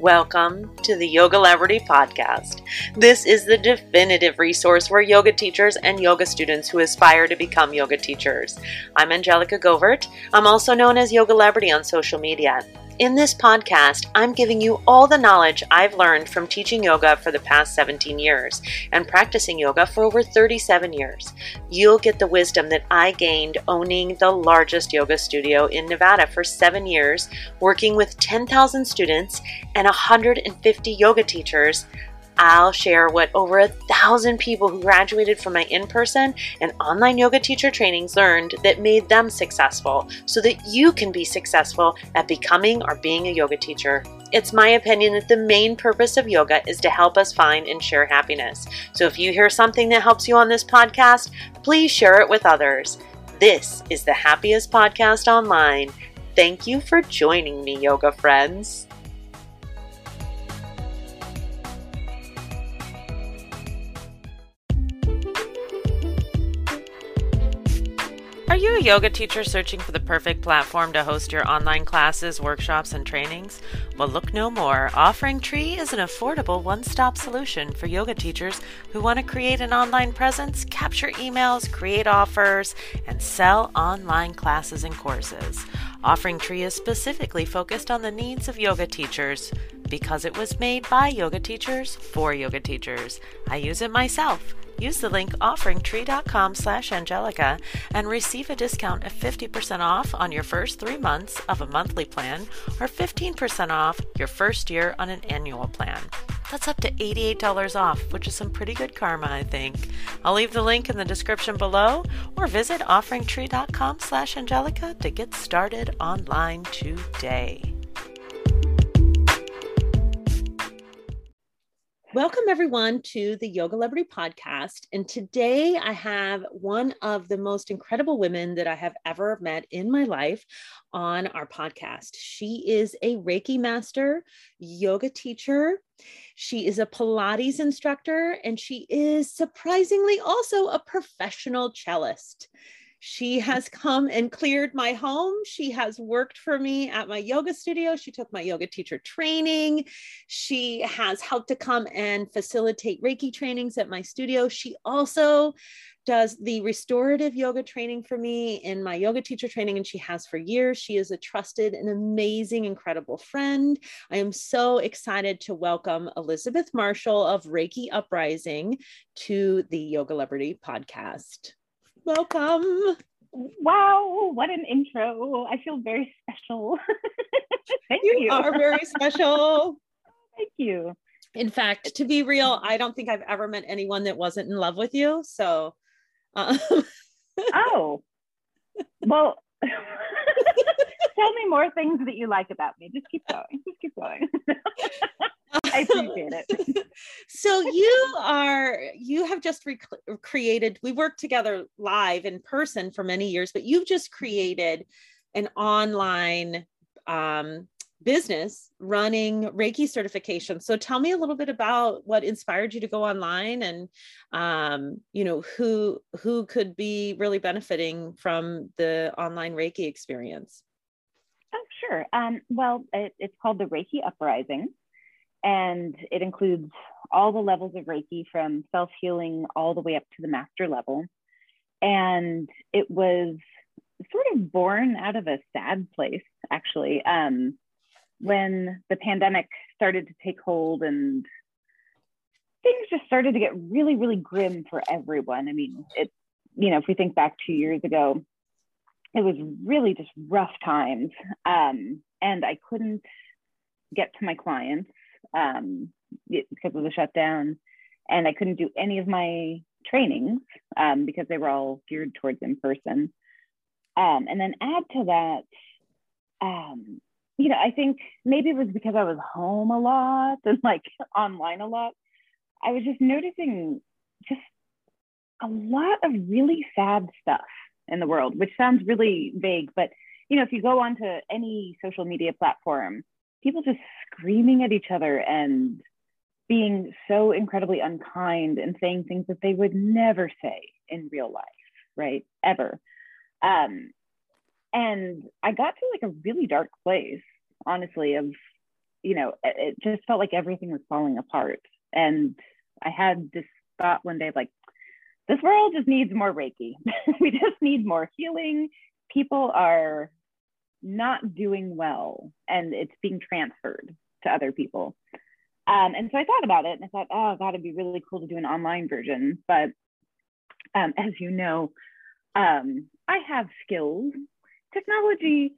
Welcome to the Yogalebrity Podcast. This is the definitive resource for yoga teachers and yoga students who aspire to become yoga teachers. I'm Angelica Govert. I'm also known as Yogalebrity on social media. In this podcast, I'm giving you all the knowledge I've learned from teaching yoga for the past 17 years and practicing yoga for over 37 years. You'll get the wisdom that I gained owning the largest yoga studio in Nevada for seven years, working with 10,000 students and 150 yoga teachers I'll share what over a thousand people who graduated from my in person and online yoga teacher trainings learned that made them successful so that you can be successful at becoming or being a yoga teacher. It's my opinion that the main purpose of yoga is to help us find and share happiness. So if you hear something that helps you on this podcast, please share it with others. This is the happiest podcast online. Thank you for joining me, yoga friends. Are you a yoga teacher searching for the perfect platform to host your online classes, workshops, and trainings? Well, look no more. Offering Tree is an affordable one stop solution for yoga teachers who want to create an online presence, capture emails, create offers, and sell online classes and courses. Offering Tree is specifically focused on the needs of yoga teachers because it was made by yoga teachers for yoga teachers. I use it myself. Use the link offeringtree.com slash Angelica and receive a discount of 50% off on your first three months of a monthly plan or 15% off your first year on an annual plan. That's up to $88 off, which is some pretty good karma, I think. I'll leave the link in the description below or visit offeringtree.com slash Angelica to get started online today. Welcome, everyone, to the Yogalebrity Podcast. And today I have one of the most incredible women that I have ever met in my life on our podcast. She is a Reiki master, yoga teacher. She is a Pilates instructor, and she is surprisingly also a professional cellist. She has come and cleared my home. She has worked for me at my yoga studio. She took my yoga teacher training. She has helped to come and facilitate Reiki trainings at my studio. She also does the restorative yoga training for me in my yoga teacher training, and she has for years. She is a trusted and amazing, incredible friend. I am so excited to welcome Elizabeth Marshall of Reiki Uprising to the Yogalebrity podcast. Welcome. Wow, what an intro. I feel very special. Thank you. You are very special. Thank you. In fact, to be real, I don't think I've ever met anyone that wasn't in love with you. So, um... oh, well, tell me more things that you like about me. Just keep going. Just keep going. I appreciate it. so you are you have just created. We worked together live in person for many years, but you've just created an online um, business running Reiki certification. So tell me a little bit about what inspired you to go online and um, you know who who could be really benefiting from the online Reiki experience. Oh, sure. Um, well, it, it's called the Reiki Uprising and it includes all the levels of Reiki from self healing all the way up to the master level. And it was sort of born out of a sad place, actually. Um, when the pandemic started to take hold and things just started to get really, really grim for everyone. I mean, it, you know, if we think back two years ago, it was really just rough times. Um, and I couldn't get to my clients um, because of the shutdown. And I couldn't do any of my trainings um, because they were all geared towards in person. Um, and then add to that, um, you know, I think maybe it was because I was home a lot and like online a lot. I was just noticing just a lot of really sad stuff in the world, which sounds really vague, but you know, if you go onto any social media platform, people just screaming at each other and being so incredibly unkind and saying things that they would never say in real life, right? Ever. Um, and I got to like a really dark place, honestly, of you know, it just felt like everything was falling apart. And I had this thought one day, like, this world just needs more Reiki. we just need more healing. People are not doing well and it's being transferred to other people. Um, and so I thought about it and I thought, oh, God, it'd be really cool to do an online version. But um, as you know, um, I have skills. Technology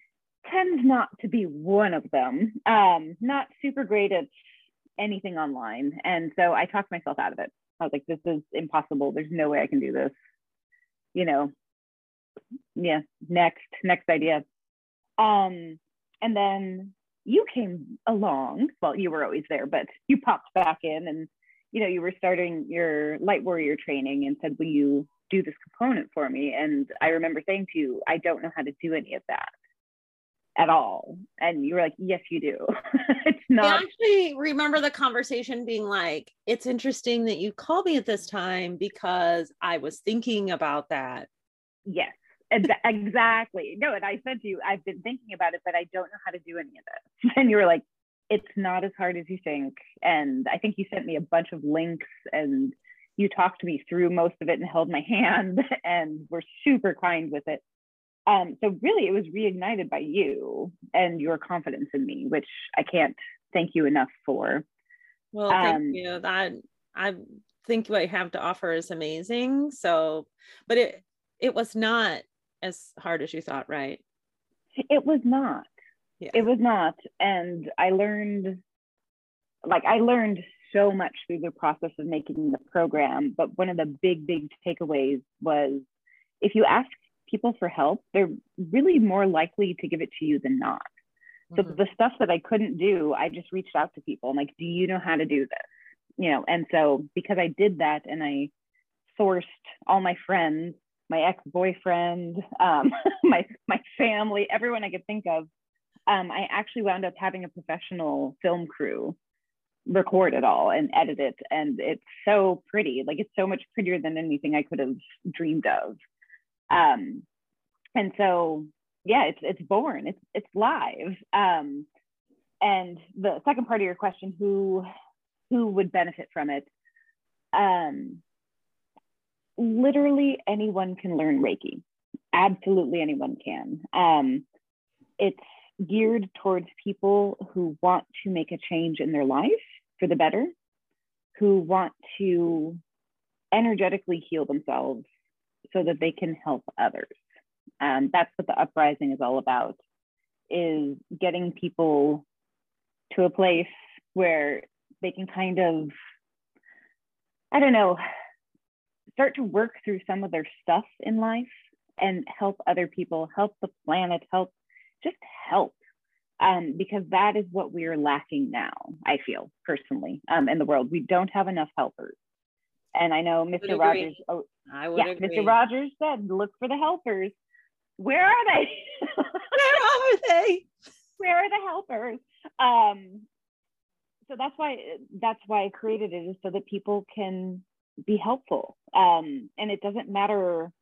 tends not to be one of them. Um, not super great at anything online. And so I talked myself out of it. I was like, this is impossible. There's no way I can do this. You know, yeah, next, next idea. Um, and then you came along. Well, you were always there, but you popped back in and, you know, you were starting your light warrior training and said, will you do this component for me? And I remember saying to you, I don't know how to do any of that at all. And you were like, yes, you do. it's not. I actually remember the conversation being like, it's interesting that you called me at this time because I was thinking about that. Yes, exactly. No, and I said to you, I've been thinking about it, but I don't know how to do any of this. And you were like, it's not as hard as you think. And I think you sent me a bunch of links and you talked me through most of it and held my hand and were super kind with it. Um, so really, it was reignited by you and your confidence in me, which I can't thank you enough for. Well, thank um, you. That I think what you have to offer is amazing. So, but it it was not as hard as you thought, right? It was not. Yeah. It was not, and I learned, like I learned so much through the process of making the program. But one of the big, big takeaways was if you ask people for help, they're really more likely to give it to you than not. So mm-hmm. the stuff that I couldn't do, I just reached out to people. I'm like, do you know how to do this? You know, and so because I did that and I sourced all my friends, my ex-boyfriend, um, my my family, everyone I could think of, um, I actually wound up having a professional film crew record it all and edit it and it's so pretty like it's so much prettier than anything i could have dreamed of um, and so, yeah, it's it's born. It's it's live. Um, and the second part of your question, who who would benefit from it? Um, literally anyone can learn Reiki. Absolutely anyone can. Um, it's geared towards people who want to make a change in their life for the better, who want to energetically heal themselves so that they can help others. Um, that's what the uprising is all about, is getting people to a place where they can kind of, I don't know, start to work through some of their stuff in life and help other people, help the planet, help, just help. Um, because that is what we're lacking now, I feel personally, um, in the world. We don't have enough helpers. And I know Mr. Rogers, oh, I would yeah, agree. Mr. Rogers said, look for the helpers. Where are they? Where are they? Where are the helpers? Um, so that's why that's why I created it is so that people can be helpful. Um, and it doesn't matter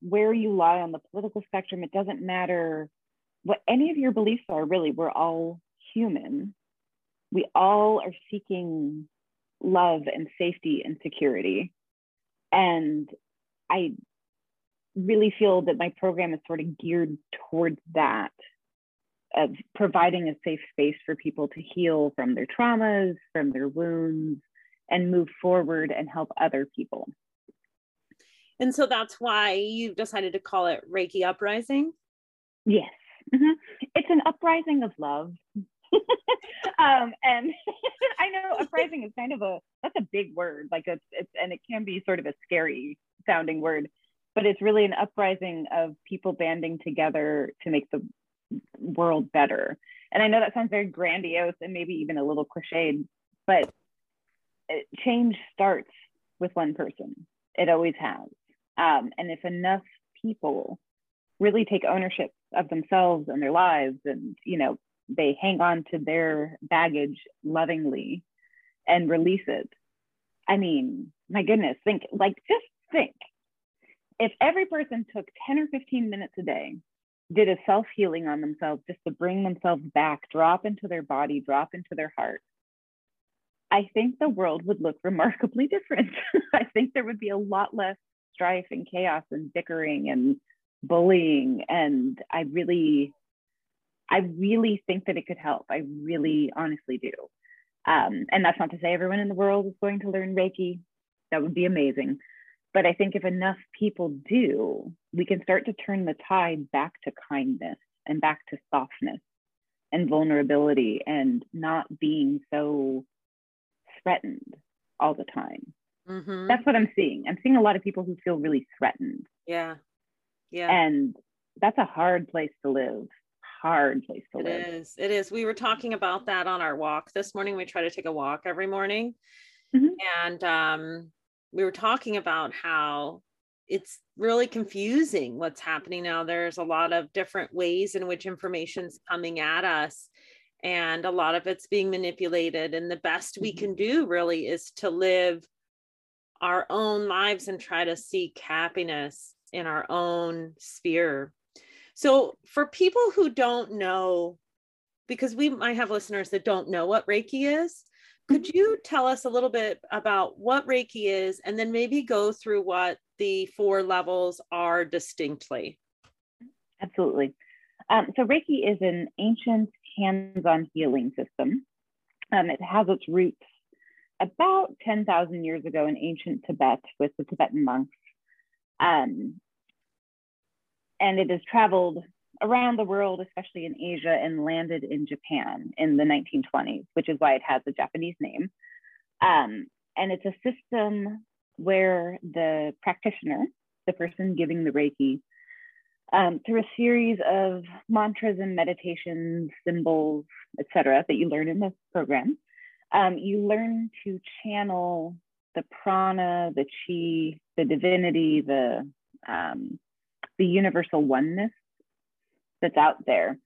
where you lie on the political spectrum. It doesn't matter what any of your beliefs are. Really, we're all human. We all are seeking love and safety and security. And I really feel that my program is sort of geared towards that of providing a safe space for people to heal from their traumas, from their wounds, and move forward and help other people. And so that's why you've decided to call it Reiki Uprising? Yes. Mm-hmm. It's an uprising of love. um, and I know uprising is kind of a that's a big word, like it's it's and it can be sort of a scary sounding word, but it's really an uprising of people banding together to make the world better. And I know that sounds very grandiose and maybe even a little cliched, but change starts with one person. It always has. Um, and if enough people really take ownership of themselves and their lives and you know they hang on to their baggage lovingly and release it. I mean, my goodness, think like just think if every person took 10 or 15 minutes a day did a self healing on themselves just to bring themselves back, drop into their body, drop into their heart, I think the world would look remarkably different. I think there would be a lot less strife and chaos and bickering and bullying. And I really, I really think that it could help. I really honestly do. Um, and that's not to say everyone in the world is going to learn Reiki. That would be amazing. But I think if enough people do, we can start to turn the tide back to kindness and back to softness and vulnerability and not being so threatened all the time. Mm-hmm. That's what I'm seeing. I'm seeing a lot of people who feel really threatened. Yeah. Yeah. And that's a hard place to live. Hard place to it live. It is. It is. We were talking about that on our walk this morning. We try to take a walk every morning. Mm-hmm. And um, we were talking about how it's really confusing what's happening now. There's a lot of different ways in which information's coming at us and a lot of it's being manipulated and the best we mm-hmm. can do really is to live our own lives and try to seek happiness in our own sphere so for people who don't know because we might have listeners that don't know what reiki is could mm-hmm. you tell us a little bit about what reiki is and then maybe go through what the four levels are distinctly absolutely um, so reiki is an ancient hands-on healing system. Um, it has its roots about 10,000 years ago in ancient Tibet with the Tibetan monks. Um, and it has traveled around the world, especially in Asia, and landed in Japan in the 1920s, which is why it has a Japanese name. Um, and it's a system where the practitioner, the person giving the Reiki, um, through a series of mantras and meditations, symbols, etc., that you learn in this program. Um, you learn to channel the prana, the chi, the divinity, the um, the universal oneness that's out there,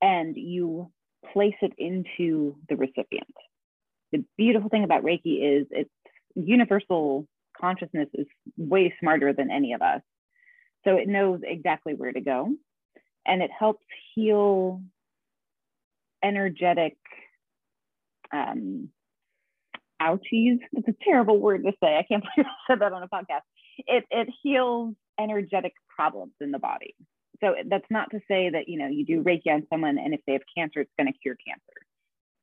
and you place it into the recipient. The beautiful thing about Reiki is it's universal consciousness is way smarter than any of us. So it knows exactly where to go and it helps heal energetic um, ouchies. It's a terrible word to say. I can't believe I said that on a podcast. It, it heals energetic problems in the body. So that's not to say that, you know, you do Reiki on someone and if they have cancer, it's going to cure cancer.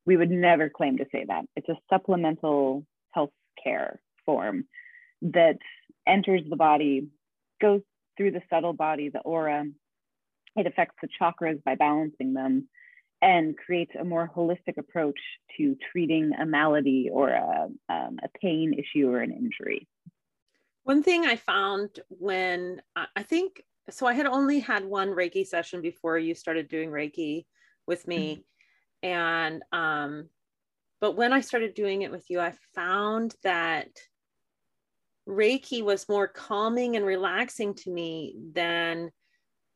We would never claim to say that. It's a supplemental health care form that enters the body, goes through the subtle body, the aura. It affects the chakras by balancing them and creates a more holistic approach to treating a malady or a, um, a pain issue or an injury. One thing I found when I think so, I had only had one Reiki session before you started doing Reiki with me. Mm-hmm. And, um, but when I started doing it with you, I found that Reiki was more calming and relaxing to me than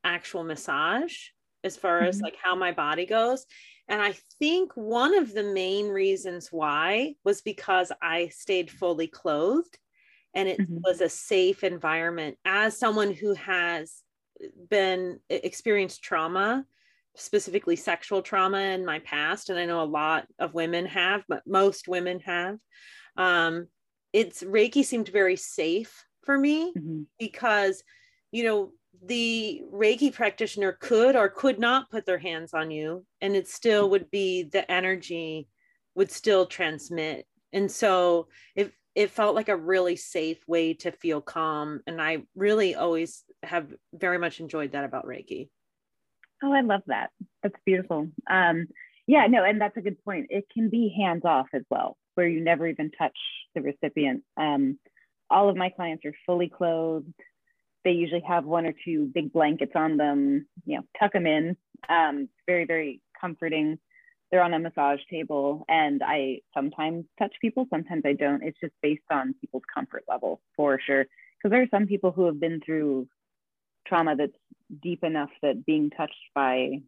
actual massage as far mm-hmm. as like how my body goes. And I think one of the main reasons why was because I stayed fully clothed and it mm-hmm. was a safe environment as someone who has been experienced trauma specifically sexual trauma in my past and i know a lot of women have but most women have um, it's Reiki seemed very safe for me mm-hmm. because, you know, the Reiki practitioner could or could not put their hands on you, and it still would be the energy would still transmit. And so it it felt like a really safe way to feel calm. And I really always have very much enjoyed that about Reiki. Oh, I love that. That's beautiful. Um, yeah, no, and that's a good point. It can be hands off as well where you never even touch the recipient. Um, all of my clients are fully clothed. They usually have one or two big blankets on them, you know, tuck them in. Um, very, very comforting. They're on a massage table, and I sometimes touch people, sometimes I don't. It's just based on people's comfort level for sure. Because there are some people who have been through trauma that's deep enough that being touched by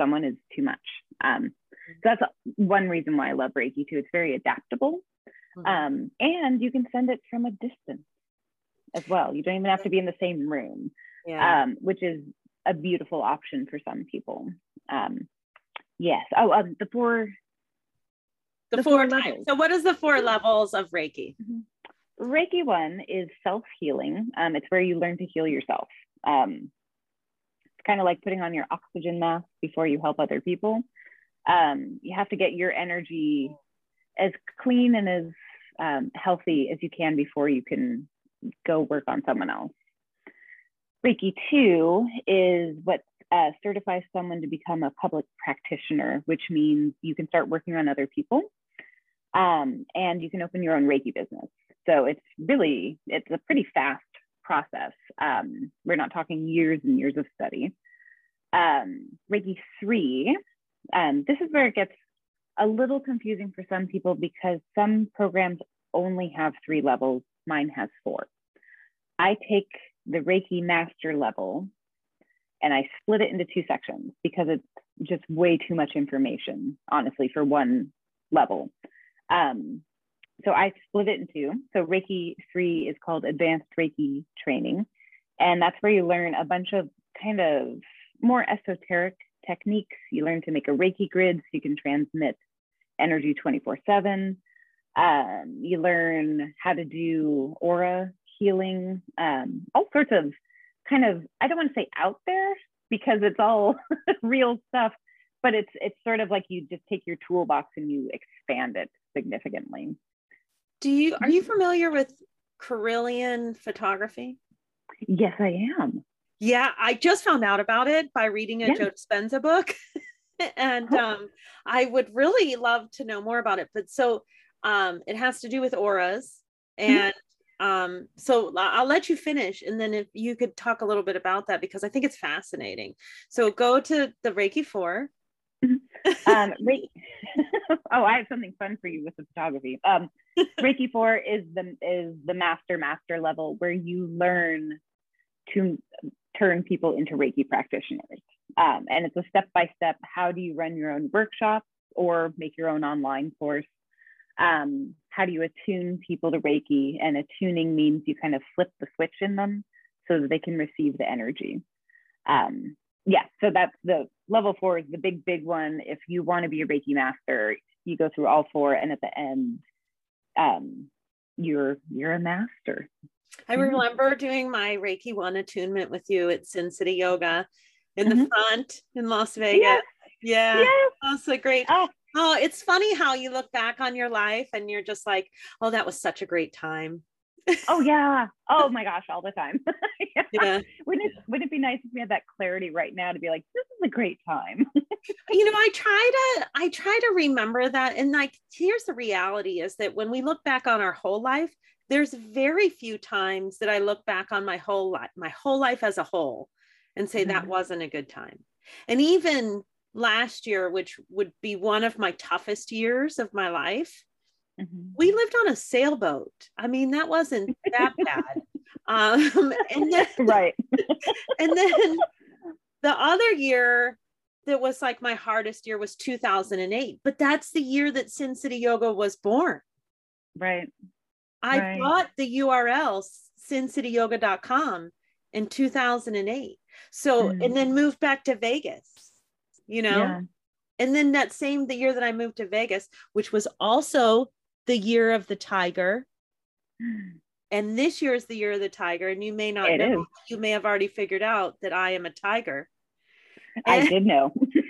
someone is too much. Um, so that's one reason why I love Reiki too. It's very adaptable. Mm-hmm. Um, and you can send it from a distance as well. You don't even have to be in the same room, yeah. um, which is a beautiful option for some people. Um, yes. Oh, um, the four. The, the four, four levels. So, what is the four levels of Reiki? Mm-hmm. Reiki one is self healing. Um, it's where you learn to heal yourself. Um, it's kind of like putting on your oxygen mask before you help other people. Um, you have to get your energy as clean and as um, healthy as you can before you can go work on someone else. Reiki 2 is what uh, someone to become a public practitioner, which means you can start working on other people um, and you can open your own Reiki business. So it's really, it's a pretty fast process. Um, we're not talking years and years of study. Um, Reiki 3, um, this is where it gets a little confusing for some people because some programs only have three levels, mine has four. I take the Reiki master level and I split it into two sections because it's just way too much information, honestly, for one level. Um, so I split it in two. So Reiki 3 is called Advanced Reiki Training. And that's where you learn a bunch of kind of more esoteric techniques. You learn to make a Reiki grid so you can transmit energy 24 7. Um, you learn how to do aura healing, um, all sorts of kind of, I don't want to say out there because it's all real stuff, but it's it's sort of like you just take your toolbox and you expand it significantly. Do you are you familiar with Kirlian photography? Yes, I am. Yeah, I just found out about it by reading a yeah. Joe Dispenza book. and um, I would really love to know more about it. But so um, it has to do with auras. Mm-hmm. And um, so I'll let you finish. And then if you could talk a little bit about that, because I think it's fascinating. So go to the Reiki 4. Mm-hmm. um, Reiki. oh, I have something fun for you with the photography. Um, Reiki 4 is the is the master master level where you learn to turn people into Reiki practitioners. Um, and it's a step by step how do you run your own workshop or make your own online course? Um, how do you attune people to Reiki? And attuning means you kind of flip the switch in them so that they can receive the energy. Um, yeah, so that's the level four is the big, big one. If you want to be a Reiki master, you go through all four, and at the end, um, you're you're a master. I mm-hmm. remember doing my Reiki one attunement with you at Sin City Yoga in mm-hmm. the front in Las Vegas. Yes. Yeah. Yes. That's so great. Oh. Oh, it's funny how you look back on your life and you're just like, oh, that was such a great time. oh yeah. Oh my gosh, all the time. yeah. yeah. Wouldn't it wouldn't it be nice if we had that clarity right now to be like, this is a great time. you know, I try to I try to remember that. And like here's the reality is that when we look back on our whole life, there's very few times that I look back on my whole life, my whole life as a whole, and say mm-hmm. that wasn't a good time. And even last year, which would be one of my toughest years of my life, mm-hmm. we lived on a sailboat. I mean, that wasn't that bad. Um, and then, right. and then the other year that was like my hardest year was 2008, but that's the year that Sin City Yoga was born. Right. I right. bought the URL sincityyoga.com in 2008. So, mm. and then moved back to Vegas, you know? Yeah. And then that same the year that I moved to Vegas, which was also the year of the tiger. And this year is the year of the tiger. And you may not it know, is. you may have already figured out that I am a tiger. I did know.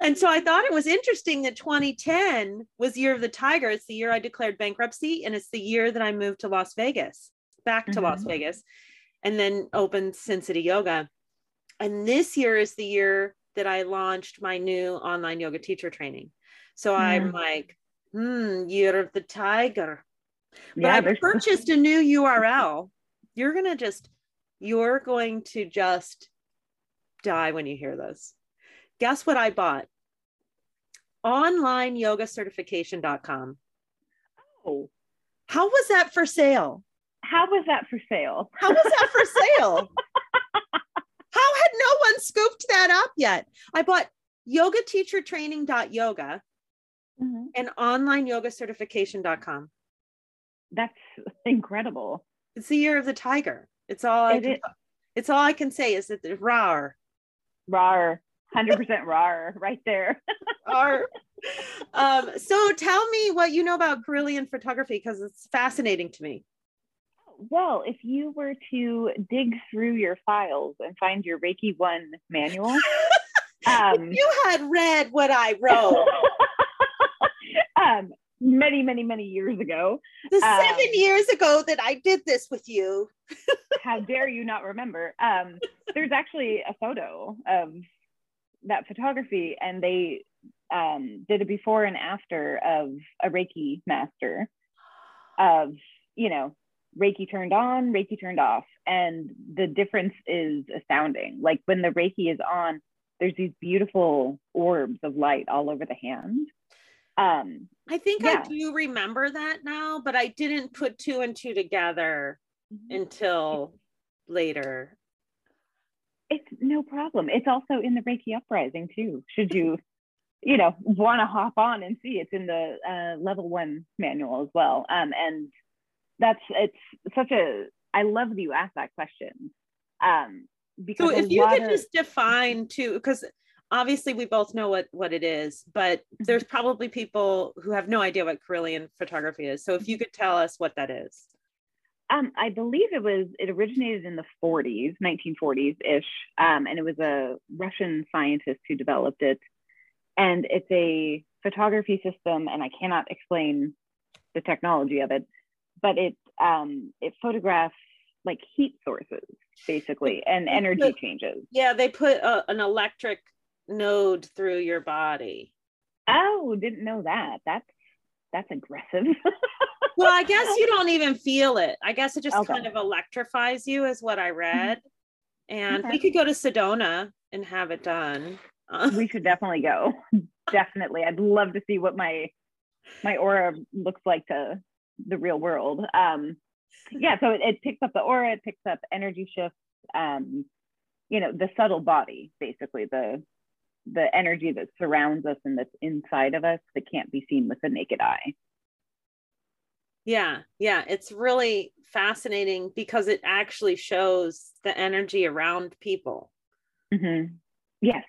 and so I thought it was interesting that 2010 was year of the tiger. It's the year I declared bankruptcy, and it's the year that I moved to Las Vegas, back to mm-hmm. Las Vegas, and then opened Sin City Yoga. And this year is the year that I launched my new online yoga teacher training. So mm. I'm like, hmm, year of the tiger. But yeah, I purchased a new URL. You're gonna just, you're going to just die when you hear this. Guess what I bought? Onlineyogacertification.com. Oh. How was that for sale? How was that for sale? How was that for sale? How had no one scooped that up yet? I bought yoga teacher training.yoga mm-hmm. and online yoga certification.com. That's incredible. It's the year of the tiger. It's all I it, It's all I can say is that the rar. Rar. 100% rar right there. Um, so tell me what you know about Kirlian photography because it's fascinating to me. Well, if you were to dig through your files and find your Reiki 1 manual, um, you had read what I wrote. um, many, many, many years ago. The seven um, years ago that I did this with you. how dare you not remember? Um, there's actually a photo of that photography, and they um, did a before and after of a Reiki master of, you know, Reiki turned on, Reiki turned off. And the difference is astounding. Like when the Reiki is on, there's these beautiful orbs of light all over the hand. Um, I think yeah. I do remember that now, but I didn't put two and two together mm-hmm. until later. It's no problem. It's also in the Reiki Uprising too. Should you, you know, want to hop on and see, it's in the uh, level one manual as well. Um, and that's it's such a. I love that you asked that question. Um, because so if you could of, just define too, because obviously we both know what what it is but mm-hmm. there's probably people who have no idea what Kirlian photography is so if you could tell us what that is um, I believe it was it originated in the 40s 1940s ish um, and it was a Russian scientist who developed it and it's a photography system and I cannot explain the technology of it but it um, it photographs like heat sources basically and energy put, changes yeah they put a, an electric node through your body. Oh, didn't know that. That's that's aggressive. well, I guess you don't even feel it. I guess it just okay. kind of electrifies you, is what I mm-hmm. read. And okay. we could go to Sedona and have it done. we should definitely go. definitely. I'd love to see what my my aura looks like to the real world. Um, yeah, so it, it picks up the aura, it picks up energy shifts, um, you know, the subtle body, basically the the energy that surrounds us and that's inside of us that can't be seen with the naked eye. Yeah, yeah, it's really fascinating because it actually shows the energy around people. Mm-hmm. Yes.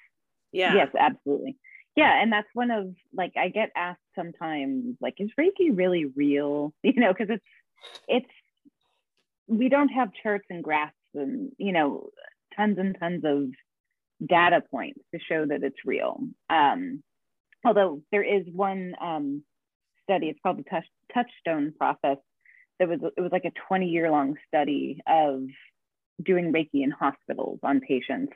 Yeah. Yes, absolutely. Yeah, and that's one of like I get asked sometimes like is Reiki really real? You know, because it's it's we don't have charts and graphs and you know tons and tons of data points to show that it's real. Um, although there is one um, study, it's called the touch, Touchstone process. That was it was like a 20 year long study of doing Reiki in hospitals on patients,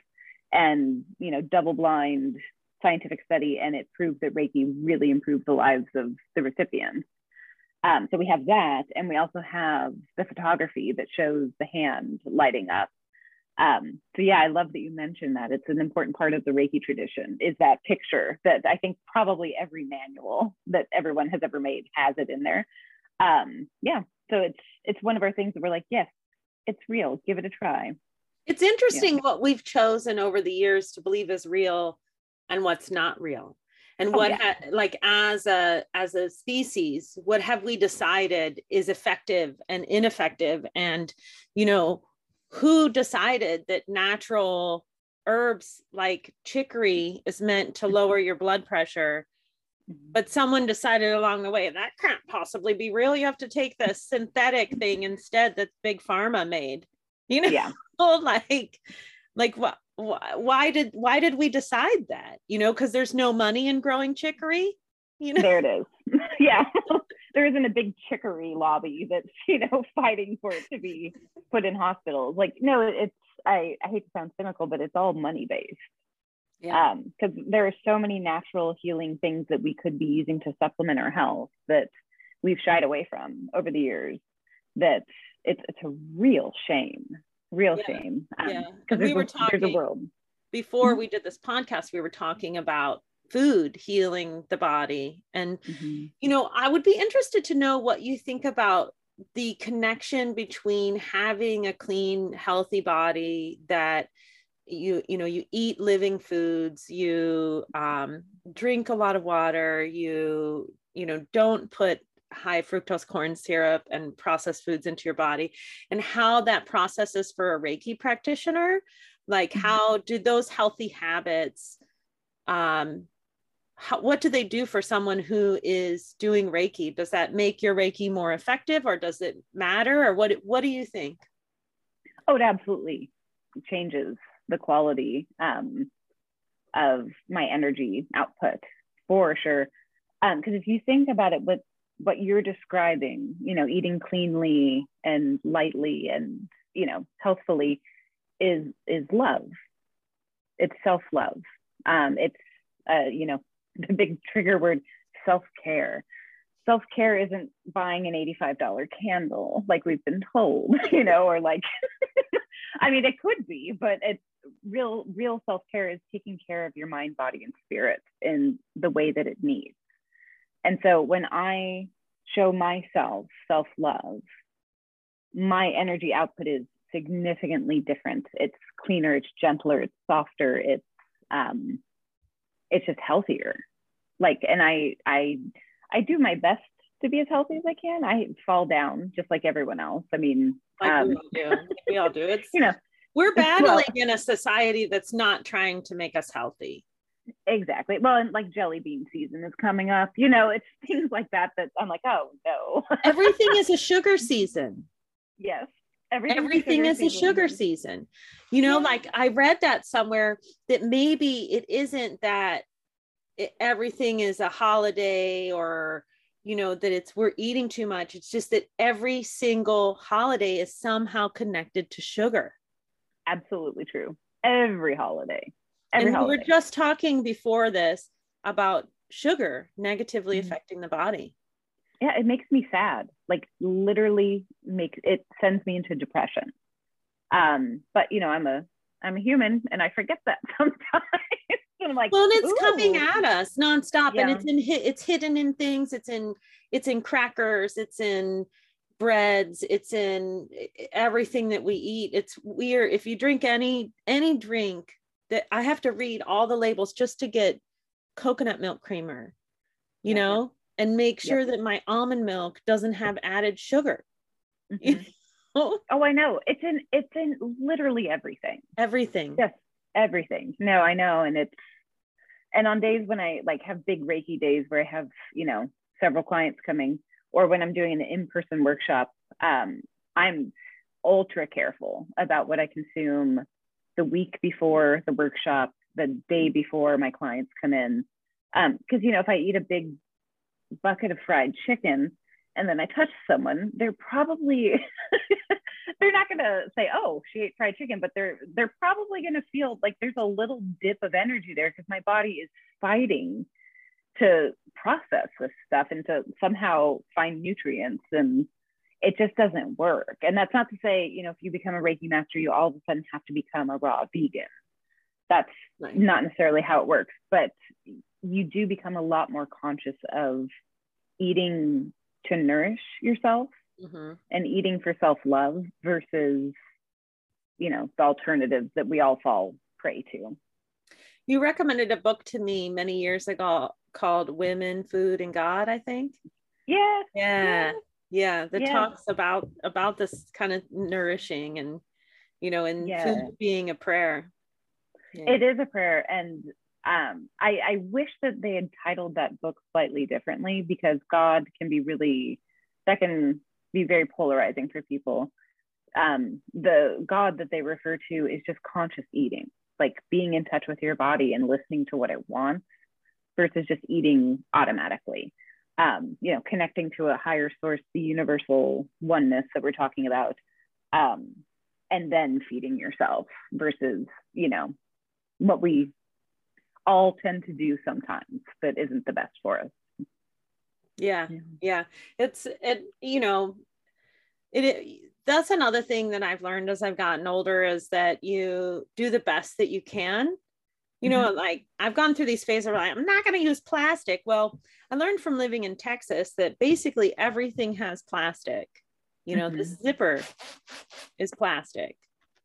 and you know double blind scientific study, and it proved that Reiki really improved the lives of the recipients. Um, so we have that, and we also have the photography that shows the hand lighting up um, so yeah, I love that you mentioned that. It's an important part of the Reiki tradition is that picture that I think probably every manual that everyone has ever made has it in there. Um, yeah, so it's it's one of our things that we're like, yes, it's real. Give it a try. It's interesting yeah. what we've chosen over the years to believe is real and what's not real. And oh, what yeah. ha- like as a as a species, what have we decided is effective and ineffective and you know who decided that natural herbs like chicory is meant to lower your blood pressure mm-hmm. but someone decided along the way that can't possibly be real you have to take the synthetic thing instead that big pharma made you know yeah. like like what why did why did we decide that? You know because there's no money in growing chicory you know? There it is. Yeah. There isn't a big chicory lobby that's you know fighting for it to be put in hospitals. Like no it's i, I hate to sound cynical but it's all money based yeah. Because um, there are so many natural healing things that we could be using to supplement our health that we've shied away from over the years that it's it's a real shame real yeah. shame um, yeah because we were talking there's a world before mm-hmm. we did this podcast we were talking about food healing the body and mm-hmm. you know i would be interested to know what you think about the connection between having a clean healthy body that you you know you eat living foods you um, drink a lot of water you you know don't put high fructose corn syrup and processed foods into your body and how that processes for a reiki practitioner like Mhm. how do those healthy habits um how, what do they do for someone who is doing reiki does that make your reiki more effective or does it matter or what what do you think Oh, it absolutely changes the quality um, of my energy output for sure. Because if you think about it, what what you're describing, you know, eating cleanly and lightly and you know healthfully, is is love. It's self love. Um, it's uh, you know the big trigger word self care. Self care isn't buying an $85 candle like we've been told, you know, or like, I mean, it could be, but it's real, real self care is taking care of your mind, body, and spirit in the way that it needs. And so when I show myself self love, my energy output is significantly different. It's cleaner, it's gentler, it's softer, it's um, it's just healthier. Like, and I I I do my best to be as healthy as I can. I fall down just like everyone else. I mean, like um, we all do we all do it's you know, we're well- battling in a society that's not trying to make us healthy exactly. Well, and like jelly bean season is coming up. You know, it's things like that that I'm like, oh no. everything is a sugar season yes. Everything's everything is a sugar season you know Yeah. like i read that somewhere that maybe it isn't that it, everything is a holiday or you know that it's we're eating too much it's just that every single holiday is somehow connected to sugar Absolutely true. Every holiday. Every and we were just talking before this about sugar negatively Mhm. affecting the body. Yeah, it makes me sad. Like literally makes it sends me into depression. Um, but you know, I'm a I'm a human and I forget that sometimes. and I'm like, well and it's coming at us nonstop and it's in it's hidden in things. It's in it's in crackers. It's in breads. It's in everything that we eat. It's weird. If you drink any any drink that i have to read all the labels just to get coconut milk creamer you Yeah. know and make sure that my almond milk doesn't have added sugar Mhm. Oh, I know. It's in it's in literally everything. everything Yes, everything. No, I know. And it's and on days when I like have big Reiki days where I have, you know, several clients coming, or when I'm doing an in-person workshop, um, I'm ultra careful about what I consume the week before the workshop, the day before my clients come in. Um, because you know, if I eat a big bucket of fried chicken and then I touch someone, they're probably they're not gonna say, "Oh, she ate fried chicken," but they're they're probably gonna feel like there's a little dip of energy there because my body is fighting to process this stuff and to somehow find nutrients and it just doesn't work. And that's not to say, you know, if you become a Reiki master, you all of a sudden have to become a raw vegan. That's Right. not necessarily how it works, but you do become a lot more conscious of eating to nourish yourself Mhm. and eating for self-love versus you know the alternatives that we all fall prey to you recommended a book to me many years ago called women food and god i think yeah yeah yeah that Yeah. talks about about this kind of nourishing and you know and Yeah. food being a prayer Yeah. it is a prayer and um, I, I wish that they had titled that book slightly differently because god can be really that can be very polarizing for people um, the god that they refer to is just conscious eating like being in touch with your body and listening to what it wants versus just eating automatically um, you know connecting to a higher source the universal oneness that we're talking about um, and then feeding yourself versus you know what we all tend to do sometimes that isn't the best for us. Yeah yeah. it's it you know it, it that's another thing that i've learned as i've gotten older is that you do the best that you can you know like i've gone through these phases where like, i'm not going to use plastic well i learned from living in texas that basically everything has plastic you know the Mhm. zipper is plastic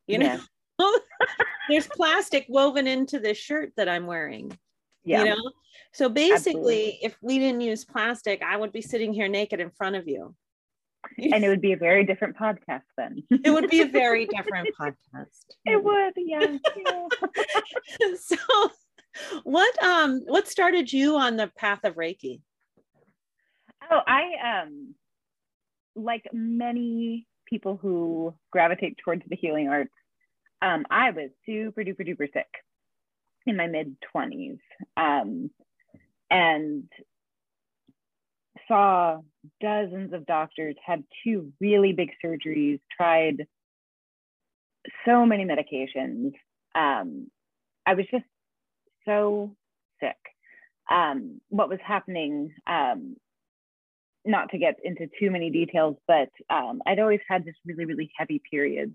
you know Yeah. there's plastic woven into this shirt that i'm wearing Yeah. You know? So basically, Absolutely. if we didn't use plastic, I would be sitting here naked in front of you. And it would be a very different podcast then. it would be a very different podcast. It would, yeah. yeah. so what um what started you on the path of Reiki? Oh, I um like many people who gravitate towards the healing arts, um, I was super duper duper sick in my mid 20s um, and saw dozens of doctors, had two really big surgeries, tried so many medications. Um, I was just so sick. Um, what was happening, um, not to get into too many details, but um, I'd always had this really, really heavy periods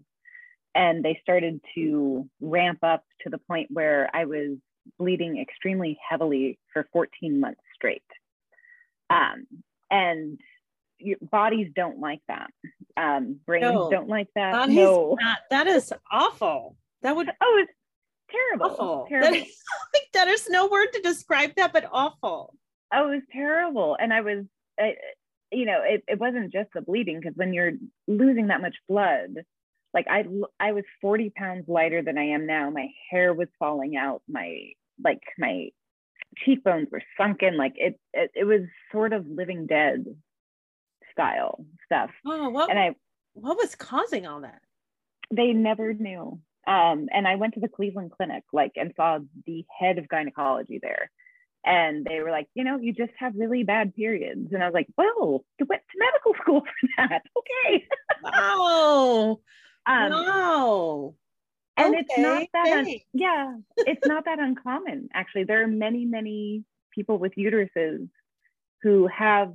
and they started to ramp up to the point where I was bleeding extremely heavily for 14 months straight. Um, and your bodies don't like that. Um, brains no, don't like that. That no, is not, that is awful. That would oh, it's terrible. Awful. terrible. That is, that is no word to describe that, but awful. Oh, it was terrible, and I was, I, you know, it, it wasn't just the bleeding because when you're losing that much blood, like I I was 40 pounds lighter than I am now. My hair was falling out. My like my cheekbones were sunken. Like it it, it was sort of living dead style stuff. Oh, what and I what was causing all that? They never knew. Um, and I went to the Cleveland Clinic like and saw the head of gynecology there. And they were like, you know, you just have really bad periods. And I was like, well, you went to medical school for that. Okay. wow. Um, wow. And okay, it's not that, un- yeah, it's not that uncommon. Actually, there are many, many people with uteruses who have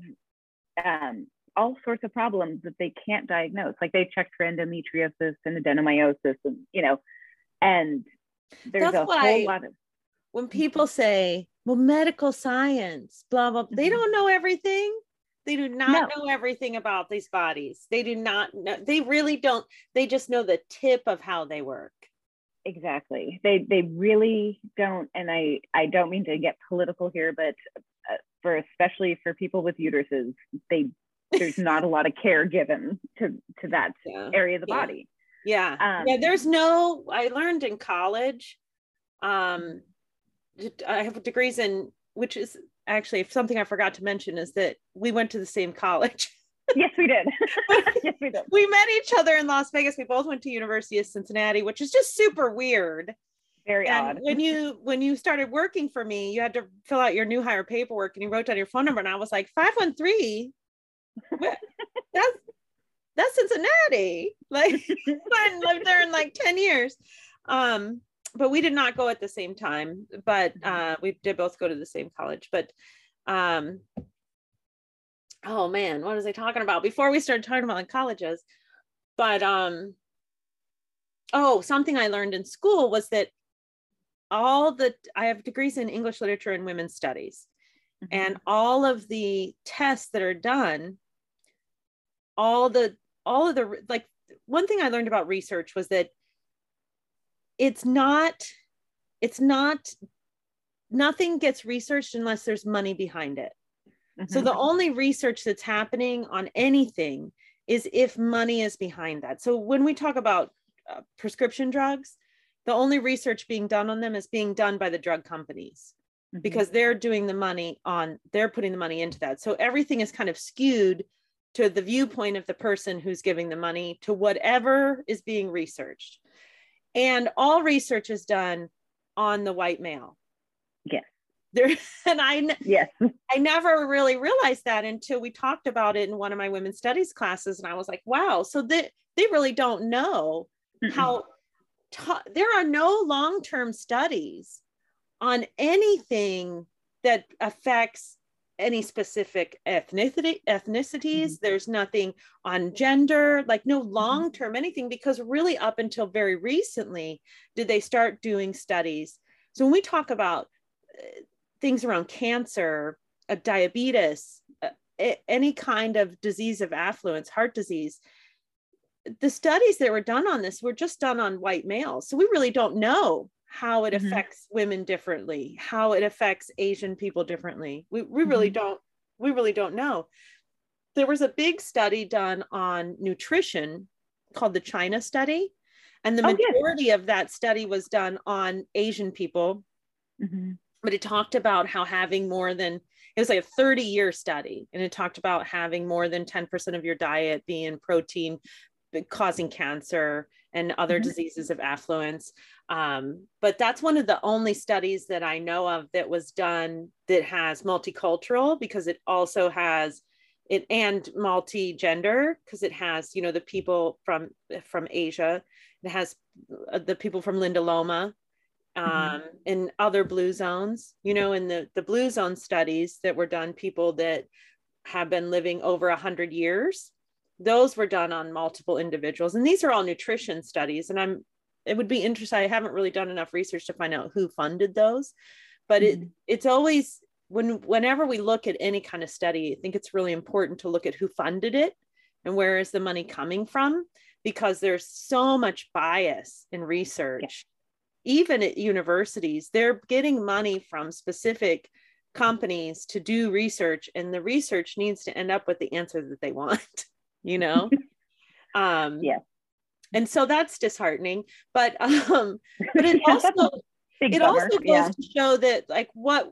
um, all sorts of problems that they can't diagnose. Like they checked for endometriosis and adenomyosis, and you know, and there's That's a whole lot of. When people say, "Well, medical science," blah blah, they mm-hmm. don't know everything. They do not no. know everything about these bodies. They do not know. They really don't. They just know the tip of how they work. Exactly. They they really don't. And I I don't mean to get political here, but uh, for especially for people with uteruses, they there's not a lot of care given to to that yeah. area of the yeah. body. Yeah. Um, yeah. There's no. I learned in college. Um, I have degrees in which is actually something I forgot to mention is that we went to the same college. Yes, we did. yes, we did. We met each other in Las Vegas. We both went to University of Cincinnati, which is just super weird. Very and odd. when you when you started working for me, you had to fill out your new hire paperwork and you wrote down your phone number. And I was like, 513. that's that's Cincinnati. Like I lived there in like 10 years. Um, but we did not go at the same time, but mm-hmm. uh, we did both go to the same college. But um, oh man, what was I talking about before we started talking about the colleges? But um, oh, something I learned in school was that all the I have degrees in English literature and women's studies, mm-hmm. and all of the tests that are done, all the all of the like one thing I learned about research was that it's not it's not nothing gets researched unless there's money behind it mm-hmm. so the only research that's happening on anything is if money is behind that. So when we talk about uh, prescription drugs the only research being done on them is being done by the drug companies mm-hmm. because they're doing the money on they're putting the money into that. So everything is kind of skewed to the viewpoint of the person who's giving the money to whatever is being researched. And all research is done on the white male. Yes there and i yes i never really realized that until we talked about it in one of my women's studies classes and i was like wow so that they, they really don't know Mm-mm. how t- there are no long-term studies on anything that affects any specific ethnicity ethnicities mm-hmm. there's nothing on gender like no mm-hmm. long term anything because really up until very recently did they start doing studies so when we talk about uh, things around cancer uh, diabetes uh, any kind of disease of affluence heart disease the studies that were done on this were just done on white males so we really don't know how it mm-hmm. affects women differently, how it affects Asian people differently. We, we really mm-hmm. don't we really don't know. There was a big study done on nutrition called the China study. And the oh, majority yes. of that study was done on Asian people. Mm-hmm. But it talked about how having more than, it was like a 30 year study. And it talked about having more than 10% of your diet being protein causing cancer and other mm-hmm. diseases of affluence. Um, but that's one of the only studies that I know of that was done that has multicultural because it also has it and multi-gender because it has you know the people from from asia it has uh, the people from linda loma. Um, mm-hmm. in other blue zones you know in the the blue zone studies that were done people that have been living over 100 years those were done on multiple individuals and these are all nutrition studies and i'm it would be interesting i haven't really done enough research to find out who funded those but mm-hmm. it it's always when whenever we look at any kind of study, I think it's really important to look at who funded it and where is the money coming from because there's so much bias in research. Even at universities, they're getting money from specific companies to do research and the research needs to end up with the answer that they want, you know? um yeah. And so that's disheartening, but um but it also it also goes yeah. to show that like what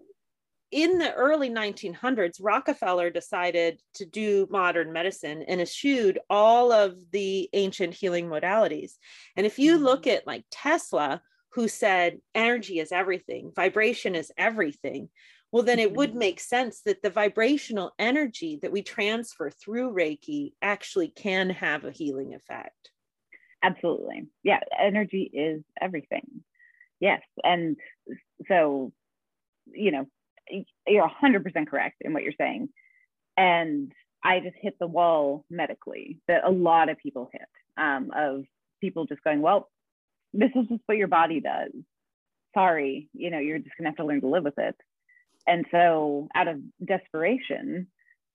in the early 1900s, Rockefeller decided to do modern medicine and eschewed all of the ancient healing modalities. And if you look mm-hmm. at like Tesla, who said energy is everything, vibration is everything, well, then it would mm-hmm. make sense that the vibrational energy that we transfer through Reiki actually can have a healing effect. Absolutely. Yeah, energy is everything. Yes. And so, you know, you're 100% correct in what you're saying. And I just hit the wall medically that a lot of people hit um, of people just going, well, this is just what your body does. Sorry, you know, you're just gonna have to learn to live with it. And so, out of desperation,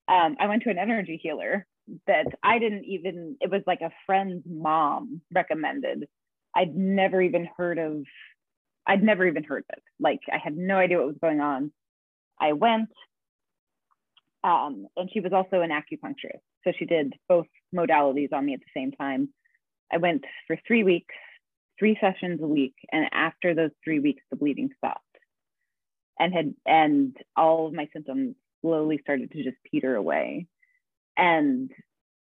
um, I went to an energy healer that I didn't even, it was like a friend's mom recommended. I'd never even heard of, I'd never even heard of it. Like, I had no idea what was going on. I went. Um, and she was also an acupuncturist. So she did both modalities on me at the same time. I went for three weeks, three sessions a week. And after those three weeks, the bleeding stopped and had, and all of my symptoms slowly started to just peter away. And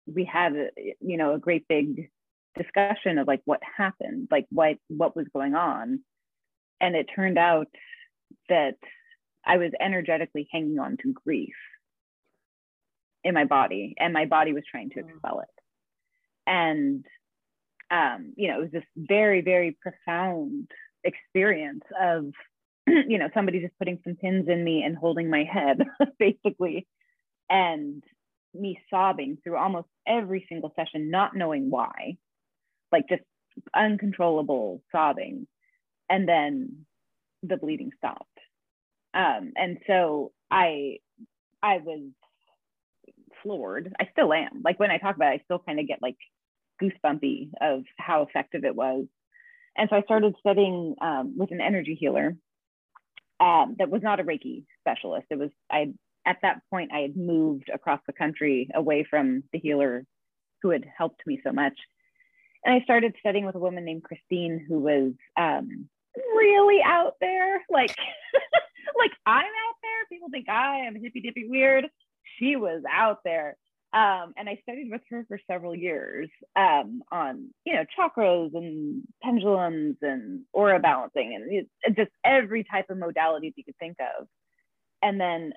we had, you know, a great big discussion of like what happened, like what, what was going on. And it turned out that I was energetically hanging on to grief in my body, and my body was trying to mm. expel it. And, um, you know, it was this very, very profound experience of, you know, somebody just putting some pins in me and holding my head, basically, and me sobbing through almost every single session, not knowing why, like just uncontrollable sobbing. And then the bleeding stopped um, and so I I was floored. I still am. Like when I talk about it, I still kind of get like goosebumpy of how effective it was. And so I started studying um, with an energy healer um, that was not a Reiki specialist. It was I at that point I had moved across the country away from the healer who had helped me so much. And I started studying with a woman named Christine who was um, really out there, like like I'm out there. People think I am hippy dippy weird. She was out there. Um, and I studied with her for several years um, on, you know, chakras and pendulums and aura balancing and just every type of modality you could think of. And then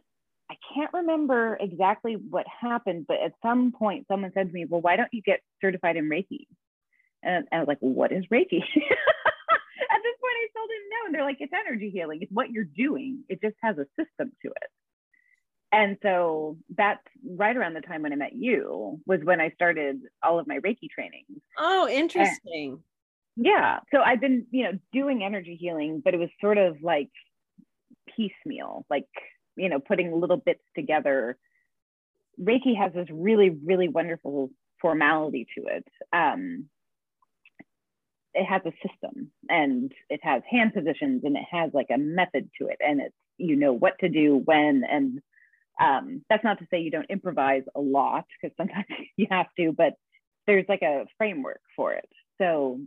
I can't remember exactly what happened, but at some point someone said to me, well, why don't you get certified in Reiki? And I was like, what is Reiki? at this point, I still didn't know. And they're like, it's energy healing. It's what you're doing. It just has a system to it. And so that's right around the time when I met you was when I started all of my Reiki trainings. Oh, interesting. And yeah. So I've been, you know, doing energy healing, but it was sort of like piecemeal, like, you know, putting little bits together. Reiki has this really, really wonderful formality to it. Um, it has a system and it has hand positions and it has like a method to it and it's you know what to do when and um, that's not to say you don't improvise a lot because sometimes you have to but there's like a framework for it. So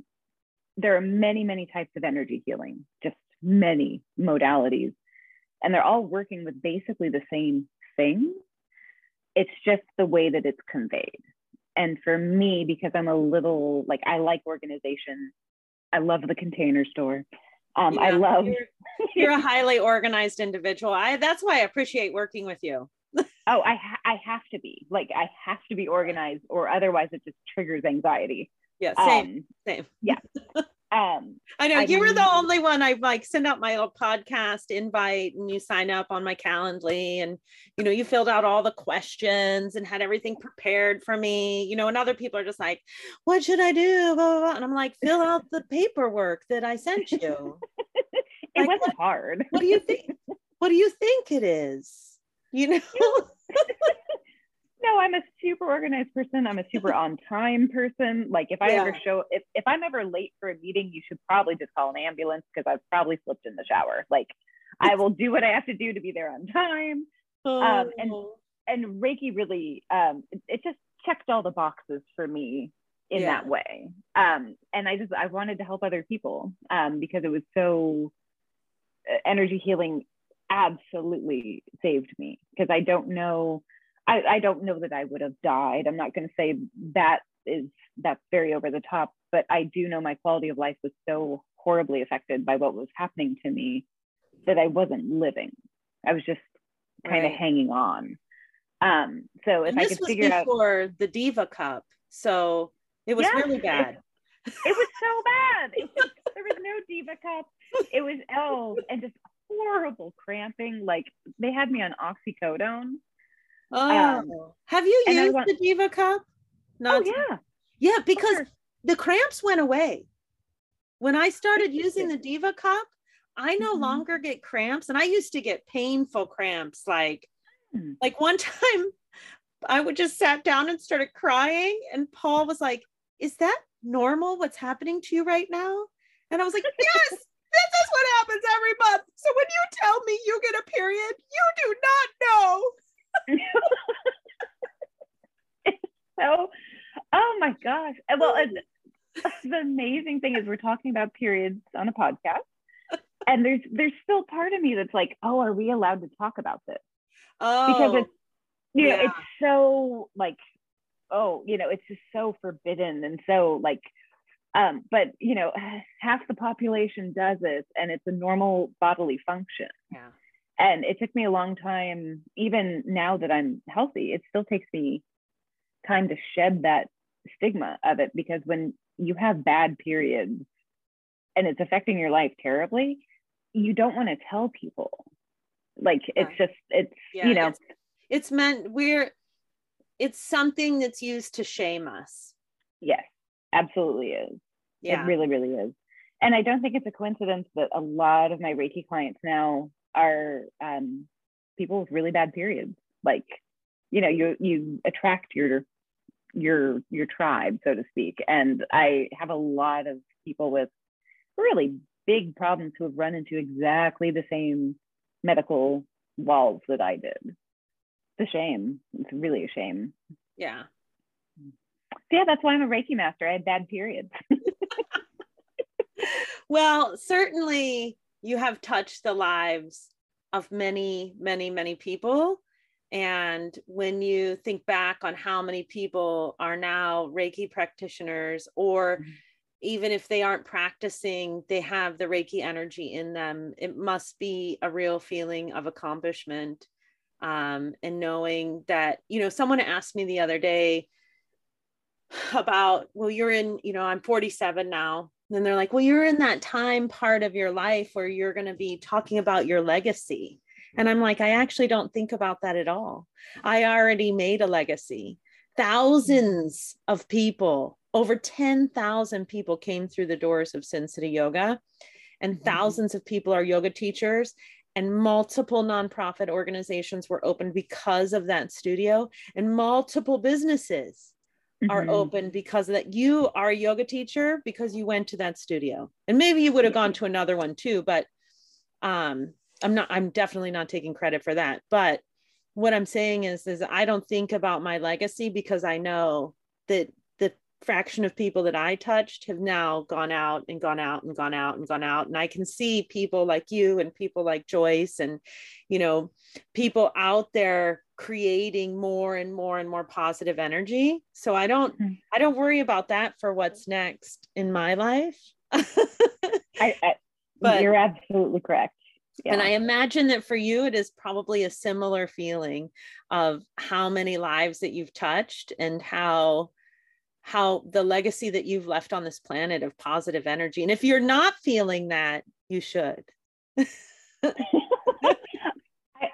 there are many many types of energy healing just many modalities and they're all working with basically the same thing. It's just the way that it's conveyed. And for me because i'm a little like i like organization. I love the container store um, yeah, i love you're, you're, a highly organized individual. I that's why i appreciate working with you. Oh i ha- i have to be like i have to be organized or otherwise it just triggers anxiety. Yeah same um, same. yeah Um, I know I you were the only one I like send out my little podcast invite and you sign up on my Calendly and you know you filled out all the questions and had everything prepared for me. You know, and other people are just like, "What should I do?" Blah, blah, blah. And I'm like, "Fill out the paperwork that I sent you." it like, wasn't what, hard. What do you think? What do you think it is? You know. no, I'm a super organized person. I'm a super on time person. Like if I yeah. ever show if, if I'm ever late for a meeting, you should probably just call an ambulance because I've probably slipped in the shower. Like I will do what I have to do to be there on time. Oh. Um, and oh. and Reiki really um, it, it, just checked all the boxes for me in yeah. that way. Um, and I just I wanted to help other people um, because it was so uh, energy healing absolutely saved me because I don't know I, I don't know that I would have died. I'm not going to say that is that's very over the top, but I do know my quality of life was so horribly affected by what was happening to me that I wasn't living. I was just kind of right. hanging on. Um, so if I could figure out before the Diva Cup, so it was really bad. It, it was so bad. It was, there was no Diva Cup. It was oh, and just horrible cramping. Like they had me on oxycodone Oh, um, have you used the Diva Cup? Not oh, yeah. Yeah, because the cramps went away. When I started using the Diva Cup, I no mm-hmm. longer get cramps. And I used to get painful cramps. Like, mm. like one time I would just sat down and started crying. And Paul was like, Is that normal? What's happening to you right now? And I was like, Yes, this is what happens every month. So when you tell me you get a period, you do not know. so, oh my gosh. Well, the amazing thing is we're talking about periods on a podcast. And there's there's still part of me that's like, oh, are we allowed to talk about this? Oh, because it's you know, yeah. it's so like, oh, you know, it's just so forbidden and so like um, but you know, half the population does it and it's a normal bodily function. Yeah and it took me a long time even now that i'm healthy it still takes me time to shed that stigma of it because when you have bad periods and it's affecting your life terribly you don't want to tell people. Like it's just it's yeah, you know. it's, it's meant we're it's something that's used to shame us. Yes absolutely is. Yeah. it really really is. And i don't think it's a coincidence that a lot of my reiki clients now are um, people with really bad periods. Like, you know, you you attract your your your tribe, so to speak. And I have a lot of people with really big problems who have run into exactly the same medical walls that I did. It's a shame. It's really a shame. Yeah. So yeah, that's why I'm a Reiki master. I had bad periods. well, certainly you have touched the lives of many, many, many people. And when you think back on how many people are now Reiki practitioners, or mm-hmm. even if they aren't practicing, they have the Reiki energy in them, it must be a real feeling of accomplishment. Um, and knowing that, you know, someone asked me the other day about, well, you're in, you know, I'm 47 now and they're like, well, you're in that time part of your life where you're going to be talking about your legacy. And I'm like, I actually don't think about that at all. I already made a legacy. Thousands of people, over 10,000 people came through the doors of Sin City Yoga, and mm-hmm. thousands of people are yoga teachers. And multiple nonprofit organizations were opened because of that studio, and multiple businesses are Mhm. open because that. You are a yoga teacher because you went to that studio. And maybe you would have gone to another one too but um i'm not i'm definitely not taking credit for that. But what i'm saying is is i don't think about my legacy because i know that the fraction of people that i touched have now gone out and gone out and gone out and gone out. And i can see people like you and people like joyce and you know people out there creating more and more and more positive energy so i don't Mhm. i don't worry about that for what's next in my life I, I, But- you're absolutely correct. Yeah. and i imagine that for you it is probably a similar feeling of how many lives that you've touched and how how the legacy that you've left on this planet of positive energy and if you're not feeling that you should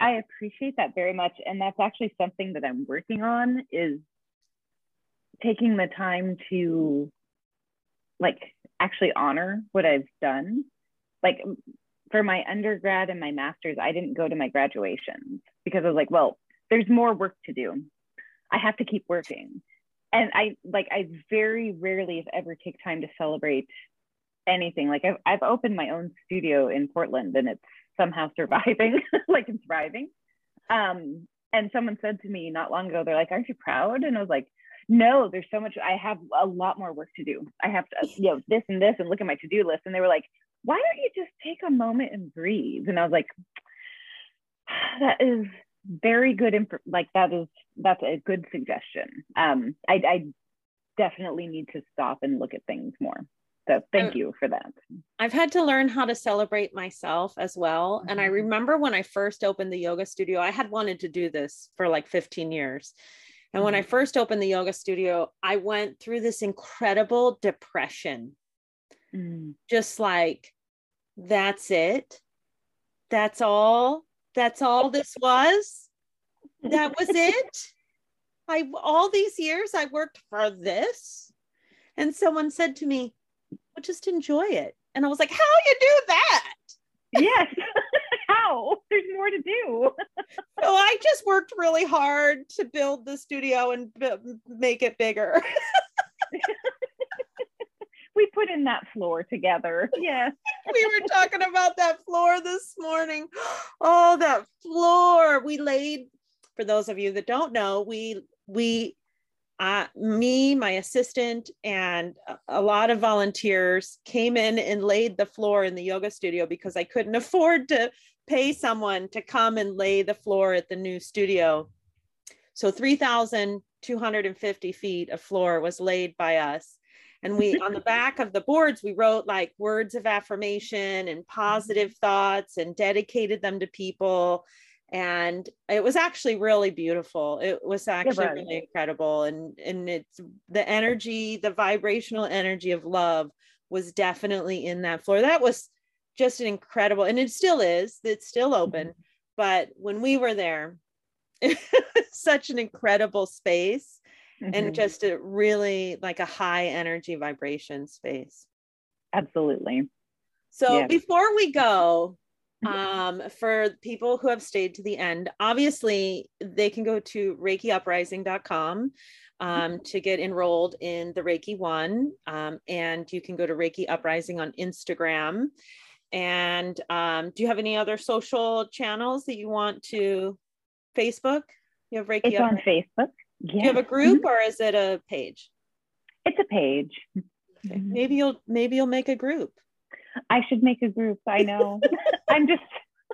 I, appreciate that very much. And that's actually something that I'm working on is taking the time to like actually honor what I've done. Like for my undergrad and my master's, I didn't go to my graduations because I was like, well, there's more work to do. I have to keep working. And I like I very rarely if ever take time to celebrate anything. Like I've I've opened my own studio in Portland and it's somehow surviving, like it's thriving. Um, and someone said to me not long ago, they're like, Aren't you proud? And I was like, No, there's so much, I have a lot more work to do. I have to, you know, this and this and look at my to-do list. And they were like, Why don't you just take a moment and breathe? And I was like, That is very good imp- like that is that's a good suggestion. Um, I, I definitely need to stop and look at things more. So thank Uh, you for that. I've had to learn how to celebrate myself as well. And I Mhm. remember when I first opened the yoga studio, I had wanted to do this for like 15 years. And when I Mhm. first opened the yoga studio, I went through this incredible depression. Mm. Just like, that's it. That's all. That's all this was. That was it. I all these years I worked for this. And someone said to me, well, just enjoy it. And I was like, how you do that? yes. How? There's more to do. So I just worked really hard to build the studio and b- make it bigger. We put in that floor together. Yeah. we were talking about that floor this morning. Oh, that floor. We laid for those of you that don't know, we we uh, me, my assistant, and a- lot of volunteers came in and laid the floor in the yoga studio because I couldn't afford to pay someone to come and lay the floor at the new studio. So 3,250 feet of floor was laid by us. And we, on the back of the boards, we wrote like words of affirmation and positive thoughts and dedicated them to people. And it was actually really beautiful. It was actually was. really incredible. And, and it's the energy, the vibrational energy of love was definitely in that floor. That was just an incredible, and it still is, it's still open. But when we were there, such an incredible space and Mhm. just a really like a high energy vibration space. absolutely. So Yeah. before we go. Um, for people who have stayed to the end, obviously they can go to reikiuprising.com um, to get enrolled in the Reiki One. Um, and you can go to Reiki Uprising on Instagram. And um, do you have any other social channels that you want to? Facebook? You have Reiki It's on? Facebook. Do you have a Yeah. group or is it a page? It's a page. Okay. Maybe you'll maybe you'll make a group. I should make a group. I know. I'm just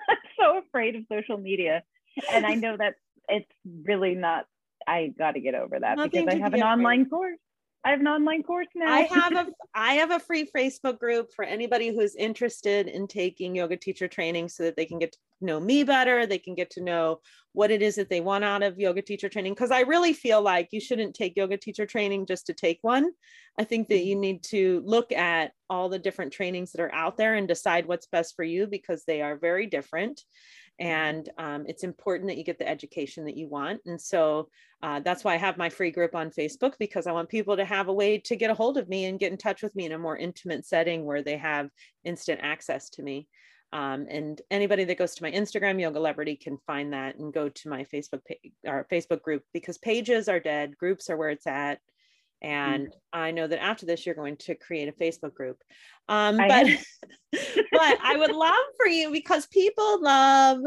I'm so afraid of social media. And I know that it's really not, I got to get over that Nothing because I have an afraid. online course. I have an online course now. I have a I have a free Facebook group for anybody who's interested in taking yoga teacher training so that they can get to know me better, they can get to know what it is that they want out of yoga teacher training because I really feel like you shouldn't take yoga teacher training just to take one. I think that you mm-hmm. need to look at all the different trainings that are out there and decide what's best for you because they are very different. And um, it's important that you get the education that you want. And so uh, that's why I have my free group on Facebook because I want people to have a way to get a hold of me and get in touch with me in a more intimate setting where they have instant access to me. Um, and anybody that goes to my Instagram, Yogalebrity, can find that and go to my Facebook page or Facebook group because pages are dead, groups are where it's at. And mm-hmm. I know that after this, you're going to create a Facebook group. Um, but, but I would love for you because people love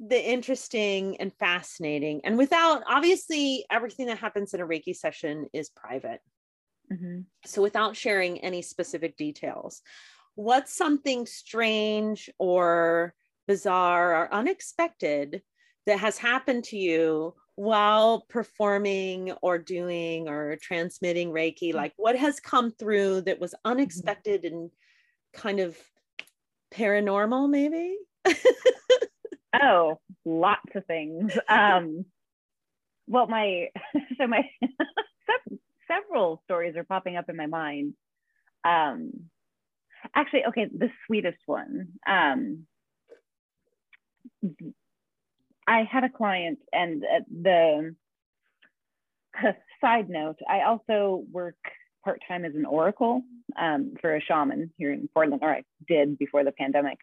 the interesting and fascinating. And without obviously everything that happens in a Reiki session is private. Mm-hmm. So without sharing any specific details, what's something strange or bizarre or unexpected that has happened to you while performing or doing or transmitting Reiki? Mm-hmm. Like what has come through that was mm-hmm. unexpected and kind of paranormal, maybe? oh, lots of things. Um, well, my so my several stories are popping up in my mind. Um, actually, okay, the sweetest one. Um, I had a client, and uh, the side note, I also work part time as an oracle um, for a shaman here in Portland, or I did before the pandemic,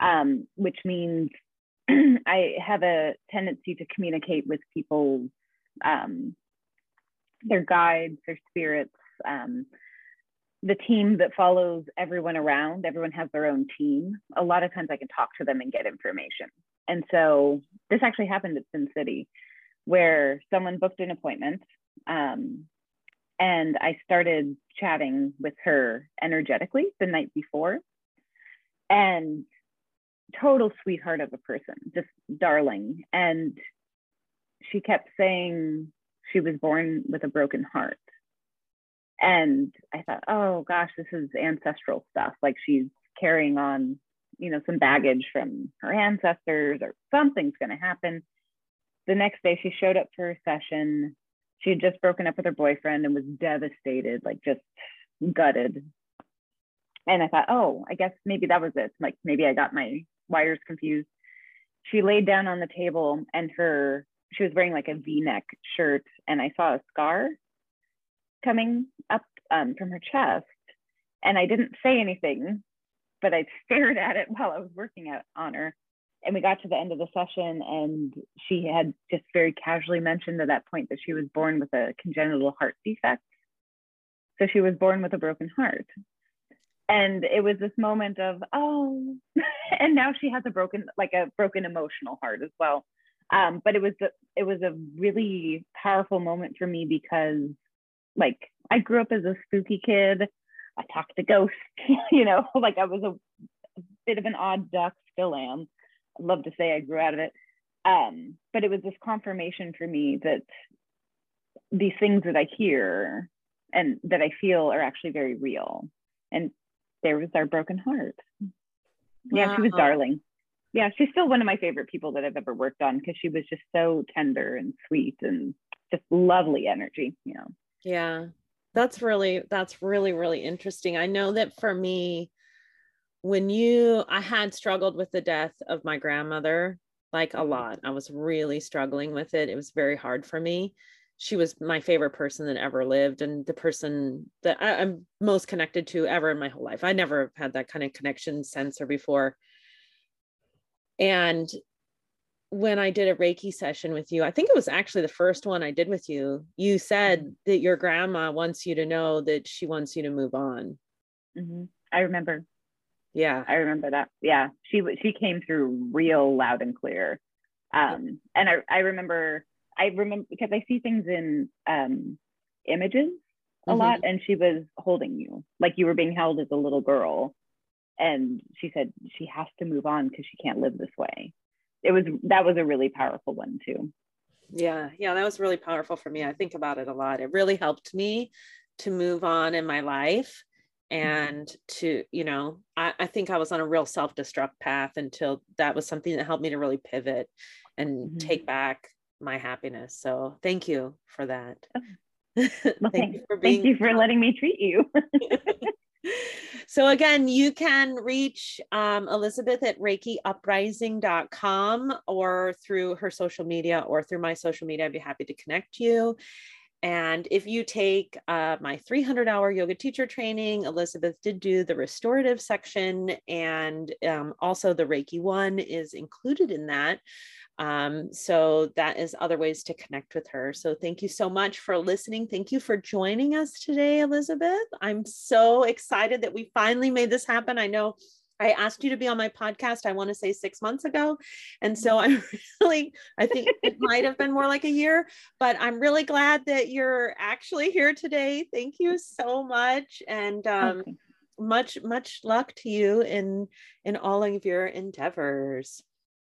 um, which means I have a tendency to communicate with people, um, their guides, their spirits, um, the team that follows everyone around. Everyone has their own team. A lot of times I can talk to them and get information. And so this actually happened at Sin City, where someone booked an appointment. Um, and I started chatting with her energetically the night before. And total sweetheart of a person, just darling. And she kept saying she was born with a broken heart. And I thought, oh gosh, this is ancestral stuff. Like she's carrying on, you know, some baggage from her ancestors or something's going to happen. The next day she showed up for a session. She had just broken up with her boyfriend and was devastated, like just gutted. And I thought, oh, I guess maybe that was it. Like maybe I got my wires confused. She laid down on the table and her she was wearing like a v-neck shirt and I saw a scar coming up um, from her chest and I didn't say anything, but I stared at it while I was working out on her. And we got to the end of the session and she had just very casually mentioned at that point that she was born with a congenital heart defect. So she was born with a broken heart and it was this moment of oh and now she has a broken like a broken emotional heart as well um, but it was it was a really powerful moment for me because like i grew up as a spooky kid i talked to ghosts you know like i was a, a bit of an odd duck still am i'd love to say i grew out of it um, but it was this confirmation for me that these things that i hear and that i feel are actually very real and there was our broken heart. Yeah, wow. she was darling. Yeah, she's still one of my favorite people that I've ever worked on because she was just so tender and sweet and just lovely energy. You know. Yeah, that's really that's really really interesting. I know that for me, when you I had struggled with the death of my grandmother like a mm-hmm. lot. I was really struggling with it. It was very hard for me she was my favorite person that ever lived and the person that I, am most connected to ever in my whole life. I never had that kind of connection sense or before. And when I did a Reiki session with you, I think it was actually the first one I did with you. You said mm-hmm. that your grandma wants you to know that she wants you to move on. Mm-hmm. I remember. Yeah, I remember that. Yeah, she she came through real loud and clear. Um, and I I remember I remember because I see things in um, images a mm-hmm. lot, and she was holding you like you were being held as a little girl, and she said she has to move on because she can't live this way. It was that was a really powerful one too. Yeah, yeah, that was really powerful for me. I think about it a lot. It really helped me to move on in my life and to you know I, I, think i was on a real self-destruct path until that was something that helped me to really pivot and mm-hmm. take back my happiness. So thank you for that. Well, thank, thank you for being. Thank you for letting me treat you. so again, you can reach um, Elizabeth at ReikiUprising.com or through her social media or through my social media. I'd be happy to connect you. And if you take uh, my 300 hour yoga teacher training, Elizabeth did do the restorative section, and um, also the Reiki one is included in that. Um, so that is other ways to connect with her. So thank you so much for listening. Thank you for joining us today, Elizabeth. I'm so excited that we finally made this happen. I know I asked you to be on my podcast, I want to say six months ago. And so I'm really, I think it might have been more like a year, but I'm really glad that you're actually here today. Thank you so much. And um, okay. much, much luck to you in in all of your endeavors.